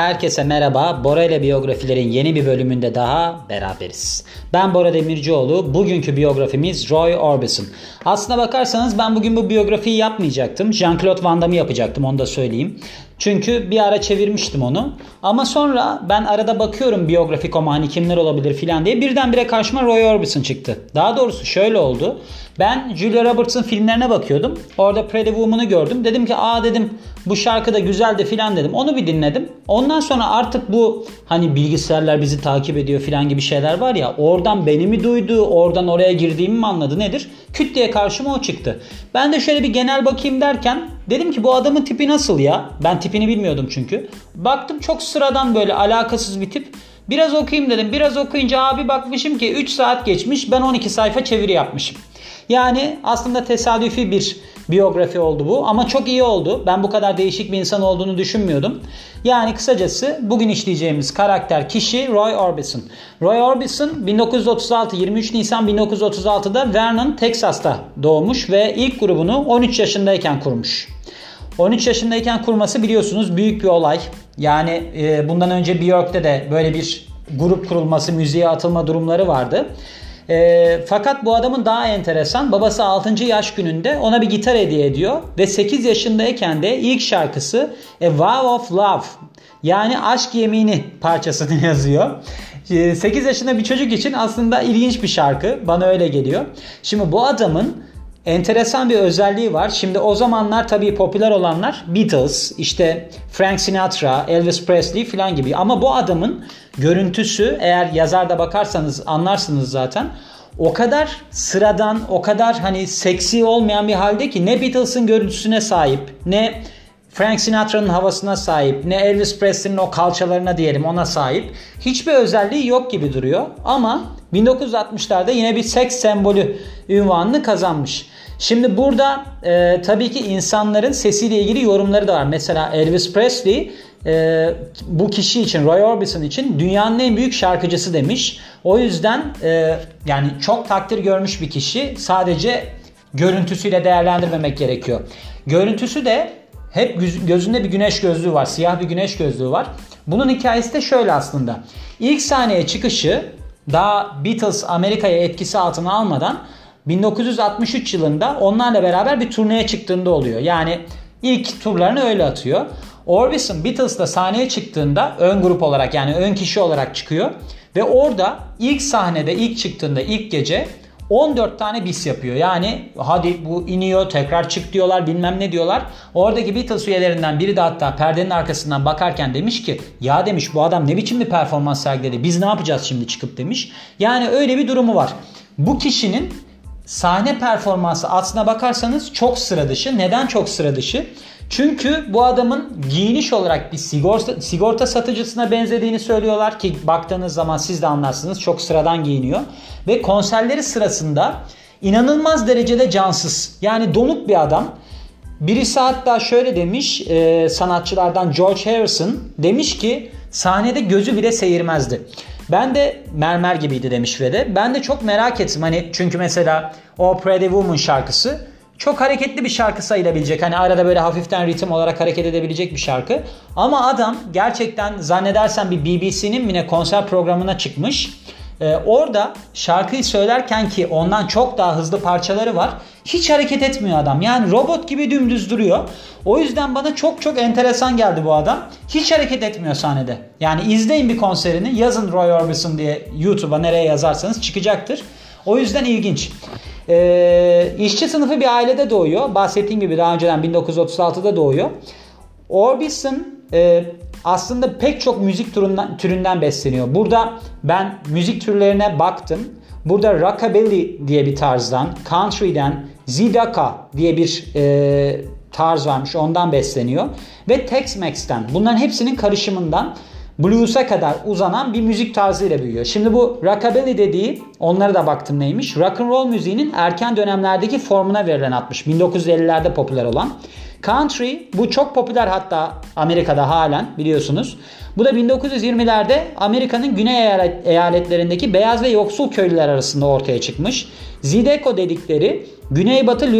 Herkese merhaba. Bora ile biyografilerin yeni bir bölümünde daha beraberiz. Ben Bora Demircioğlu. Bugünkü biyografimiz Roy Orbison. Aslına bakarsanız ben bugün bu biyografiyi yapmayacaktım. Jean-Claude Van Damme'ı yapacaktım onu da söyleyeyim. Çünkü bir ara çevirmiştim onu. Ama sonra ben arada bakıyorum biyografik ama hani kimler olabilir filan diye. Birdenbire karşıma Roy Orbison çıktı. Daha doğrusu şöyle oldu. Ben Julia Roberts'ın filmlerine bakıyordum. Orada Pretty Woman'ı gördüm. Dedim ki aa dedim bu şarkı da güzeldi filan dedim. Onu bir dinledim. Ondan sonra artık bu hani bilgisayarlar bizi takip ediyor filan gibi şeyler var ya. Oradan beni mi duydu, oradan oraya girdiğimi mi anladı nedir? Küt diye karşıma o çıktı. Ben de şöyle bir genel bakayım derken dedim ki bu adamın tipi nasıl ya? Ben tipini bilmiyordum çünkü. Baktım çok sıradan böyle alakasız bir tip. Biraz okuyayım dedim. Biraz okuyunca abi bakmışım ki 3 saat geçmiş ben 12 sayfa çeviri yapmışım. Yani aslında tesadüfi bir biyografi oldu bu ama çok iyi oldu. Ben bu kadar değişik bir insan olduğunu düşünmüyordum. Yani kısacası bugün işleyeceğimiz karakter kişi Roy Orbison. Roy Orbison 1936 23 Nisan 1936'da Vernon, Texas'ta doğmuş ve ilk grubunu 13 yaşındayken kurmuş. 13 yaşındayken kurması biliyorsunuz büyük bir olay. Yani e, bundan önce Björk'te de böyle bir grup kurulması, müziğe atılma durumları vardı. E, fakat bu adamın daha enteresan babası 6. yaş gününde ona bir gitar hediye ediyor ve 8 yaşındayken de ilk şarkısı A Vow of Love yani aşk yemini parçasını yazıyor. 8 ee, yaşında bir çocuk için aslında ilginç bir şarkı. Bana öyle geliyor. Şimdi bu adamın enteresan bir özelliği var. Şimdi o zamanlar tabii popüler olanlar Beatles, işte Frank Sinatra, Elvis Presley falan gibi. Ama bu adamın görüntüsü eğer yazarda bakarsanız anlarsınız zaten. O kadar sıradan, o kadar hani seksi olmayan bir halde ki ne Beatles'ın görüntüsüne sahip, ne Frank Sinatra'nın havasına sahip, ne Elvis Presley'nin o kalçalarına diyelim ona sahip. Hiçbir özelliği yok gibi duruyor ama 1960'larda yine bir seks sembolü ünvanını kazanmış. Şimdi burada e, tabii ki insanların sesiyle ilgili yorumları da var. Mesela Elvis Presley e, bu kişi için Roy Orbison için dünyanın en büyük şarkıcısı demiş. O yüzden e, yani çok takdir görmüş bir kişi. Sadece görüntüsüyle değerlendirmemek gerekiyor. Görüntüsü de hep gözünde bir güneş gözlüğü var. Siyah bir güneş gözlüğü var. Bunun hikayesi de şöyle aslında. İlk sahneye çıkışı daha Beatles Amerika'ya etkisi altına almadan 1963 yılında onlarla beraber bir turneye çıktığında oluyor. Yani ilk turlarını öyle atıyor. Orbison Beatles'la sahneye çıktığında ön grup olarak yani ön kişi olarak çıkıyor. Ve orada ilk sahnede ilk çıktığında ilk gece 14 tane bis yapıyor. Yani hadi bu iniyor tekrar çık diyorlar bilmem ne diyorlar. Oradaki Beatles üyelerinden biri de hatta perdenin arkasından bakarken demiş ki ya demiş bu adam ne biçim bir performans sergiledi biz ne yapacağız şimdi çıkıp demiş. Yani öyle bir durumu var. Bu kişinin sahne performansı aslına bakarsanız çok sıra dışı. Neden çok sıra dışı? Çünkü bu adamın giyiniş olarak bir sigorta, sigorta satıcısına benzediğini söylüyorlar ki baktığınız zaman siz de anlarsınız çok sıradan giyiniyor. Ve konserleri sırasında inanılmaz derecede cansız yani donuk bir adam. Birisi hatta şöyle demiş e, sanatçılardan George Harrison demiş ki sahnede gözü bile seyirmezdi. Ben de mermer gibiydi demiş ve de ben de çok merak ettim hani çünkü mesela o Pretty Woman şarkısı çok hareketli bir şarkı sayılabilecek. Hani arada böyle hafiften ritim olarak hareket edebilecek bir şarkı. Ama adam gerçekten zannedersen bir BBC'nin yine konser programına çıkmış. Ee, orada şarkıyı söylerken ki ondan çok daha hızlı parçaları var. Hiç hareket etmiyor adam. Yani robot gibi dümdüz duruyor. O yüzden bana çok çok enteresan geldi bu adam. Hiç hareket etmiyor sahnede. Yani izleyin bir konserini. Yazın Roy Orbison diye YouTube'a nereye yazarsanız çıkacaktır. O yüzden ilginç. Ee, işçi sınıfı bir ailede doğuyor. Bahsettiğim gibi daha önceden 1936'da doğuyor. Orbison e, aslında pek çok müzik türünden, türünden besleniyor. Burada ben müzik türlerine baktım. Burada rockabilly diye bir tarzdan, country'den, zidaka diye bir e, tarz varmış ondan besleniyor. Ve Tex-Mex'ten bunların hepsinin karışımından blues'a kadar uzanan bir müzik tarzıyla büyüyor. Şimdi bu rockabilly dediği onlara da baktım neymiş. Rock and roll müziğinin erken dönemlerdeki formuna verilen atmış. 1950'lerde popüler olan. Country bu çok popüler hatta Amerika'da halen biliyorsunuz. Bu da 1920'lerde Amerika'nın güney eyaletlerindeki beyaz ve yoksul köylüler arasında ortaya çıkmış. Zydeco dedikleri Güneybatı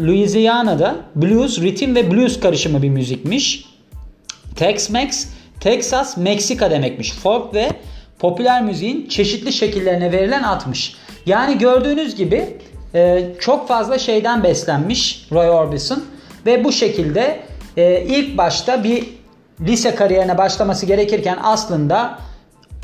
Louisiana'da blues, ritim ve blues karışımı bir müzikmiş. Tex-Mex Texas Meksika demekmiş. Folk ve popüler müziğin çeşitli şekillerine verilen atmış. Yani gördüğünüz gibi e, çok fazla şeyden beslenmiş Roy Orbison ve bu şekilde e, ilk başta bir lise kariyerine başlaması gerekirken aslında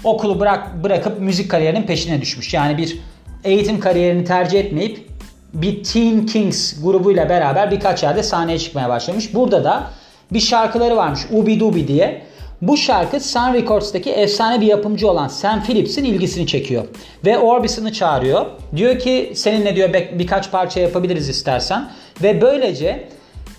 okulu bırak bırakıp müzik kariyerinin peşine düşmüş. Yani bir eğitim kariyerini tercih etmeyip bir Teen Kings grubuyla beraber birkaç yerde sahneye çıkmaya başlamış. Burada da bir şarkıları varmış Ubi Dubi diye. Bu şarkı Sun Records'taki efsane bir yapımcı olan Sam Phillips'in ilgisini çekiyor. Ve Orbison'ı çağırıyor. Diyor ki seninle diyor birkaç parça yapabiliriz istersen. Ve böylece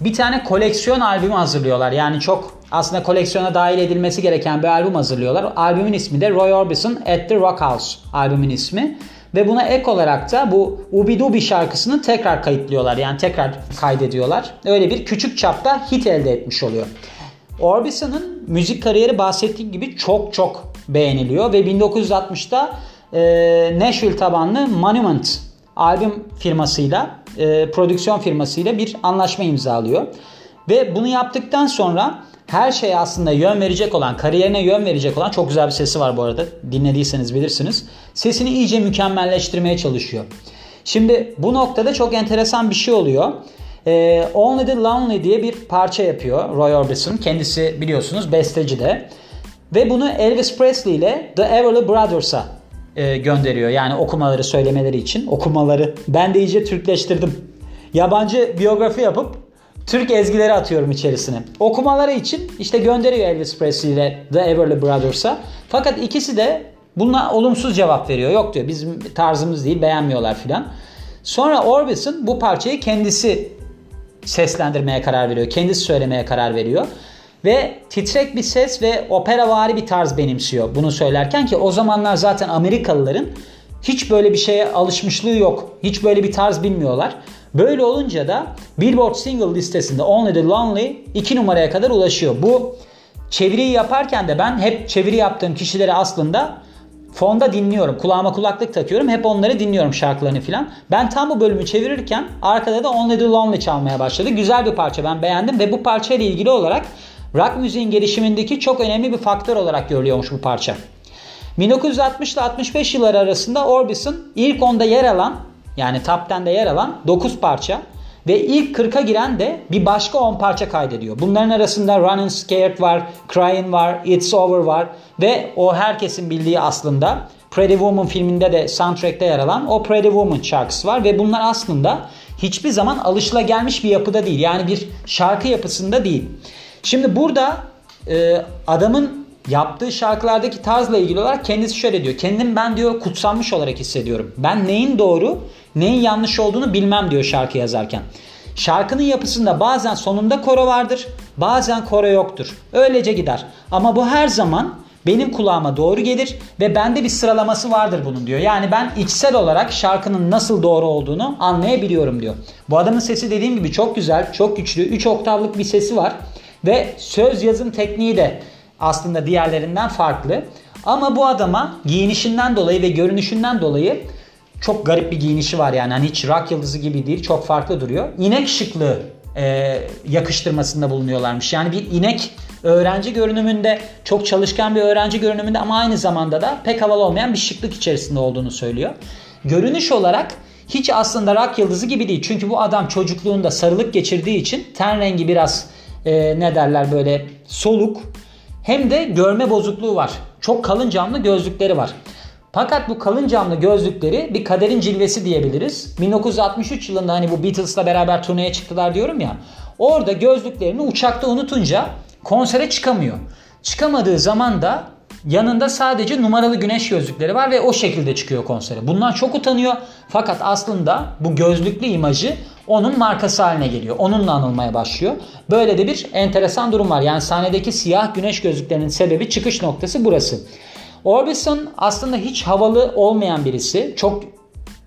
bir tane koleksiyon albümü hazırlıyorlar. Yani çok aslında koleksiyona dahil edilmesi gereken bir albüm hazırlıyorlar. Albümün ismi de Roy Orbison at the Rock House albümün ismi. Ve buna ek olarak da bu Ubi Dubi şarkısını tekrar kayıtlıyorlar. Yani tekrar kaydediyorlar. Öyle bir küçük çapta hit elde etmiş oluyor. Orbison'ın müzik kariyeri bahsettiğim gibi çok çok beğeniliyor ve 1960'da e, Nashville tabanlı Monument albüm firmasıyla, e, prodüksiyon firmasıyla bir anlaşma imzalıyor. Ve bunu yaptıktan sonra her şeye aslında yön verecek olan, kariyerine yön verecek olan çok güzel bir sesi var bu arada. Dinlediyseniz bilirsiniz. Sesini iyice mükemmelleştirmeye çalışıyor. Şimdi bu noktada çok enteresan bir şey oluyor. Ee, Only the Lonely diye bir parça yapıyor Roy Orbison. Kendisi biliyorsunuz besteci de. Ve bunu Elvis Presley ile The Everly Brothers'a e, gönderiyor. Yani okumaları söylemeleri için. Okumaları. Ben de iyice Türkleştirdim. Yabancı biyografi yapıp Türk ezgileri atıyorum içerisine. Okumaları için işte gönderiyor Elvis Presley ile The Everly Brothers'a. Fakat ikisi de buna olumsuz cevap veriyor. Yok diyor bizim tarzımız değil beğenmiyorlar filan. Sonra Orbison bu parçayı kendisi seslendirmeye karar veriyor. Kendisi söylemeye karar veriyor. Ve titrek bir ses ve operavari bir tarz benimsiyor bunu söylerken ki o zamanlar zaten Amerikalıların hiç böyle bir şeye alışmışlığı yok. Hiç böyle bir tarz bilmiyorlar. Böyle olunca da Billboard Single listesinde Only the Lonely 2 numaraya kadar ulaşıyor. Bu çeviriyi yaparken de ben hep çeviri yaptığım kişileri aslında fonda dinliyorum. Kulağıma kulaklık takıyorum. Hep onları dinliyorum şarkılarını filan. Ben tam bu bölümü çevirirken arkada da Only the Lonely çalmaya başladı. Güzel bir parça ben beğendim ve bu parçayla ilgili olarak rock müziğin gelişimindeki çok önemli bir faktör olarak görülüyormuş bu parça. 1960 ile 65 yılları arasında Orbison ilk onda yer alan yani top 10'de yer alan 9 parça ve ilk 40'a giren de bir başka 10 parça kaydediyor. Bunların arasında Running Scared var, Crying var, It's Over var ve o herkesin bildiği aslında Pretty Woman filminde de soundtrack'te yer alan o Pretty Woman şarkısı var ve bunlar aslında hiçbir zaman alışılagelmiş bir yapıda değil. Yani bir şarkı yapısında değil. Şimdi burada e, adamın yaptığı şarkılardaki tarzla ilgili olarak kendisi şöyle diyor. Kendim ben diyor kutsanmış olarak hissediyorum. Ben neyin doğru neyin yanlış olduğunu bilmem diyor şarkı yazarken. Şarkının yapısında bazen sonunda koro vardır, bazen koro yoktur. Öylece gider. Ama bu her zaman benim kulağıma doğru gelir ve bende bir sıralaması vardır bunun diyor. Yani ben içsel olarak şarkının nasıl doğru olduğunu anlayabiliyorum diyor. Bu adamın sesi dediğim gibi çok güzel, çok güçlü, 3 oktavlık bir sesi var ve söz yazım tekniği de aslında diğerlerinden farklı. Ama bu adama giyinişinden dolayı ve görünüşünden dolayı çok garip bir giyinişi var yani. Hani hiç rock yıldızı gibi değil. Çok farklı duruyor. İnek şıklığı e, yakıştırmasında bulunuyorlarmış. Yani bir inek öğrenci görünümünde çok çalışkan bir öğrenci görünümünde ama aynı zamanda da pek havalı olmayan bir şıklık içerisinde olduğunu söylüyor. Görünüş olarak hiç aslında rock yıldızı gibi değil. Çünkü bu adam çocukluğunda sarılık geçirdiği için ten rengi biraz e, ne derler böyle soluk. Hem de görme bozukluğu var. Çok kalın camlı gözlükleri var. Fakat bu kalın camlı gözlükleri bir kaderin cilvesi diyebiliriz. 1963 yılında hani bu Beatles'la beraber turneye çıktılar diyorum ya. Orada gözlüklerini uçakta unutunca konsere çıkamıyor. Çıkamadığı zaman da yanında sadece numaralı güneş gözlükleri var ve o şekilde çıkıyor konsere. Bundan çok utanıyor fakat aslında bu gözlüklü imajı onun markası haline geliyor. Onunla anılmaya başlıyor. Böyle de bir enteresan durum var. Yani sahnedeki siyah güneş gözlüklerinin sebebi çıkış noktası burası. Orbison aslında hiç havalı olmayan birisi. Çok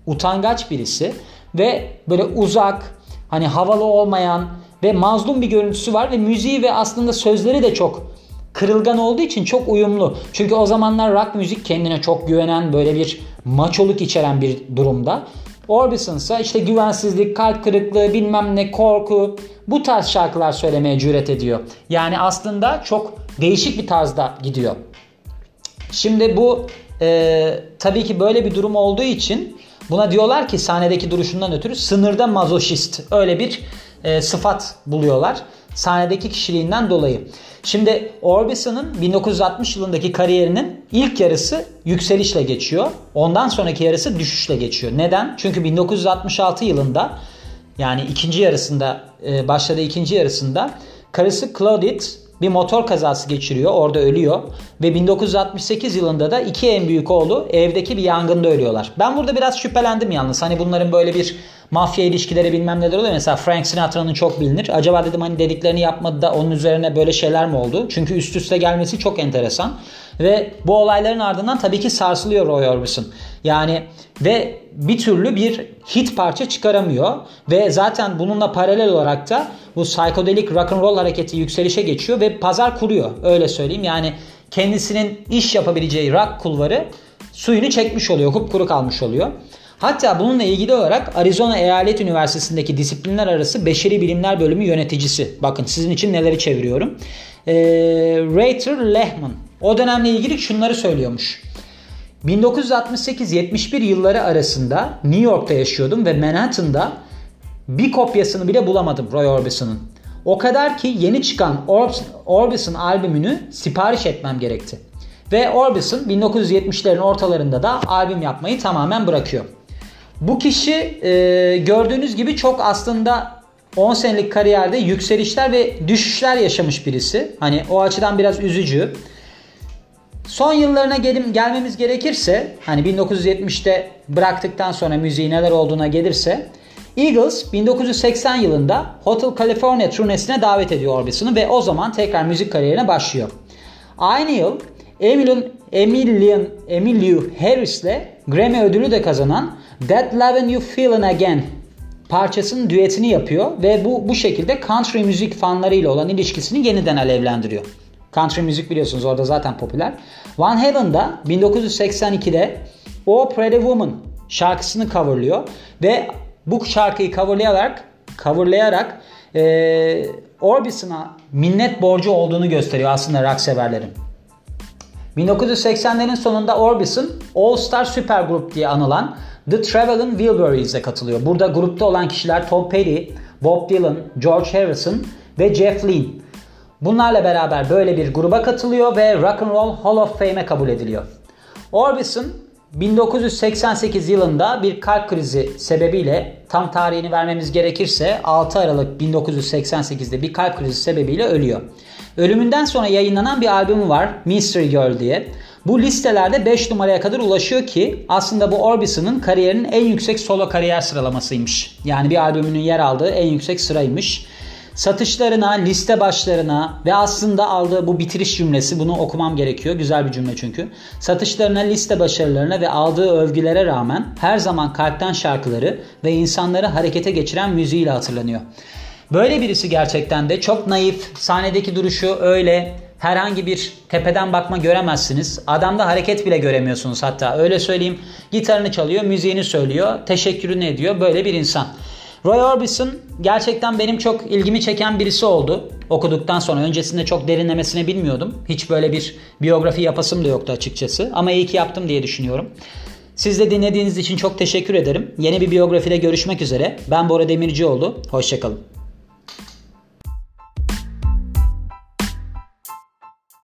utangaç birisi. Ve böyle uzak, hani havalı olmayan ve mazlum bir görüntüsü var. Ve müziği ve aslında sözleri de çok kırılgan olduğu için çok uyumlu. Çünkü o zamanlar rock müzik kendine çok güvenen böyle bir maçoluk içeren bir durumda. Orbison ise işte güvensizlik, kalp kırıklığı, bilmem ne, korku bu tarz şarkılar söylemeye cüret ediyor. Yani aslında çok değişik bir tarzda gidiyor. Şimdi bu e, tabii ki böyle bir durum olduğu için buna diyorlar ki sahnedeki duruşundan ötürü sınırda mazoşist. Öyle bir e, sıfat buluyorlar sahnedeki kişiliğinden dolayı. Şimdi Orbison'ın 1960 yılındaki kariyerinin ilk yarısı yükselişle geçiyor. Ondan sonraki yarısı düşüşle geçiyor. Neden? Çünkü 1966 yılında yani ikinci yarısında e, başladığı ikinci yarısında karısı Claudette bir motor kazası geçiriyor. Orada ölüyor. Ve 1968 yılında da iki en büyük oğlu evdeki bir yangında ölüyorlar. Ben burada biraz şüphelendim yalnız. Hani bunların böyle bir mafya ilişkileri bilmem neler oluyor. Mesela Frank Sinatra'nın çok bilinir. Acaba dedim hani dediklerini yapmadı da onun üzerine böyle şeyler mi oldu? Çünkü üst üste gelmesi çok enteresan. Ve bu olayların ardından tabii ki sarsılıyor Roy Orbison. Yani ve bir türlü bir hit parça çıkaramıyor ve zaten bununla paralel olarak da bu psikodelik rock and roll hareketi yükselişe geçiyor ve pazar kuruyor. Öyle söyleyeyim. Yani kendisinin iş yapabileceği rock kulvarı suyunu çekmiş oluyor. Kupkuru kalmış oluyor. Hatta bununla ilgili olarak Arizona Eyalet Üniversitesi'ndeki disiplinler arası Beşeri Bilimler Bölümü yöneticisi. Bakın sizin için neleri çeviriyorum. Ee, Rayter Lehman. O dönemle ilgili şunları söylüyormuş. 1968-71 yılları arasında New York'ta yaşıyordum ve Manhattan'da bir kopyasını bile bulamadım Roy Orbison'ın. O kadar ki yeni çıkan Orbison albümünü sipariş etmem gerekti. Ve Orbison 1970'lerin ortalarında da albüm yapmayı tamamen bırakıyor. Bu kişi e, gördüğünüz gibi çok aslında 10 senelik kariyerde yükselişler ve düşüşler yaşamış birisi. Hani o açıdan biraz üzücü. Son yıllarına gelim, gelmemiz gerekirse hani 1970'te bıraktıktan sonra müziği neler olduğuna gelirse Eagles 1980 yılında Hotel California turnesine davet ediyor Orbison'u ve o zaman tekrar müzik kariyerine başlıyor. Aynı yıl Emilion, Emilion, Emilio Harris'le Grammy ödülü de kazanan That Lovin' You Feelin' Again parçasının düetini yapıyor ve bu bu şekilde country müzik fanlarıyla olan ilişkisini yeniden alevlendiriyor. Country müzik biliyorsunuz orada zaten popüler. Van Halen'da 1982'de O Pretty Woman şarkısını coverlıyor ve bu şarkıyı coverlayarak coverlayarak e, Orbison'a minnet borcu olduğunu gösteriyor aslında rock severlerin. 1980'lerin sonunda Orbison All Star Süper Grup diye anılan The Traveling Wilburys'e katılıyor. Burada grupta olan kişiler Tom Petty, Bob Dylan, George Harrison ve Jeff Lynne. Bunlarla beraber böyle bir gruba katılıyor ve Rock and Roll Hall of Fame'e kabul ediliyor. Orbison 1988 yılında bir kalp krizi sebebiyle tam tarihini vermemiz gerekirse 6 Aralık 1988'de bir kalp krizi sebebiyle ölüyor. Ölümünden sonra yayınlanan bir albümü var Mystery Girl diye. Bu listelerde 5 numaraya kadar ulaşıyor ki aslında bu Orbison'ın kariyerinin en yüksek solo kariyer sıralamasıymış. Yani bir albümünün yer aldığı en yüksek sıraymış. Satışlarına, liste başlarına ve aslında aldığı bu bitiriş cümlesi bunu okumam gerekiyor. Güzel bir cümle çünkü. Satışlarına, liste başarılarına ve aldığı övgülere rağmen her zaman kalpten şarkıları ve insanları harekete geçiren müziğiyle hatırlanıyor. Böyle birisi gerçekten de çok naif, sahnedeki duruşu öyle herhangi bir tepeden bakma göremezsiniz. Adamda hareket bile göremiyorsunuz hatta öyle söyleyeyim. Gitarını çalıyor, müziğini söylüyor, teşekkürünü ediyor. Böyle bir insan. Roy Orbison gerçekten benim çok ilgimi çeken birisi oldu. Okuduktan sonra öncesinde çok derinlemesine bilmiyordum. Hiç böyle bir biyografi yapasım da yoktu açıkçası. Ama iyi ki yaptım diye düşünüyorum. Siz de dinlediğiniz için çok teşekkür ederim. Yeni bir biyografide görüşmek üzere. Ben Bora Demircioğlu. Hoşçakalın.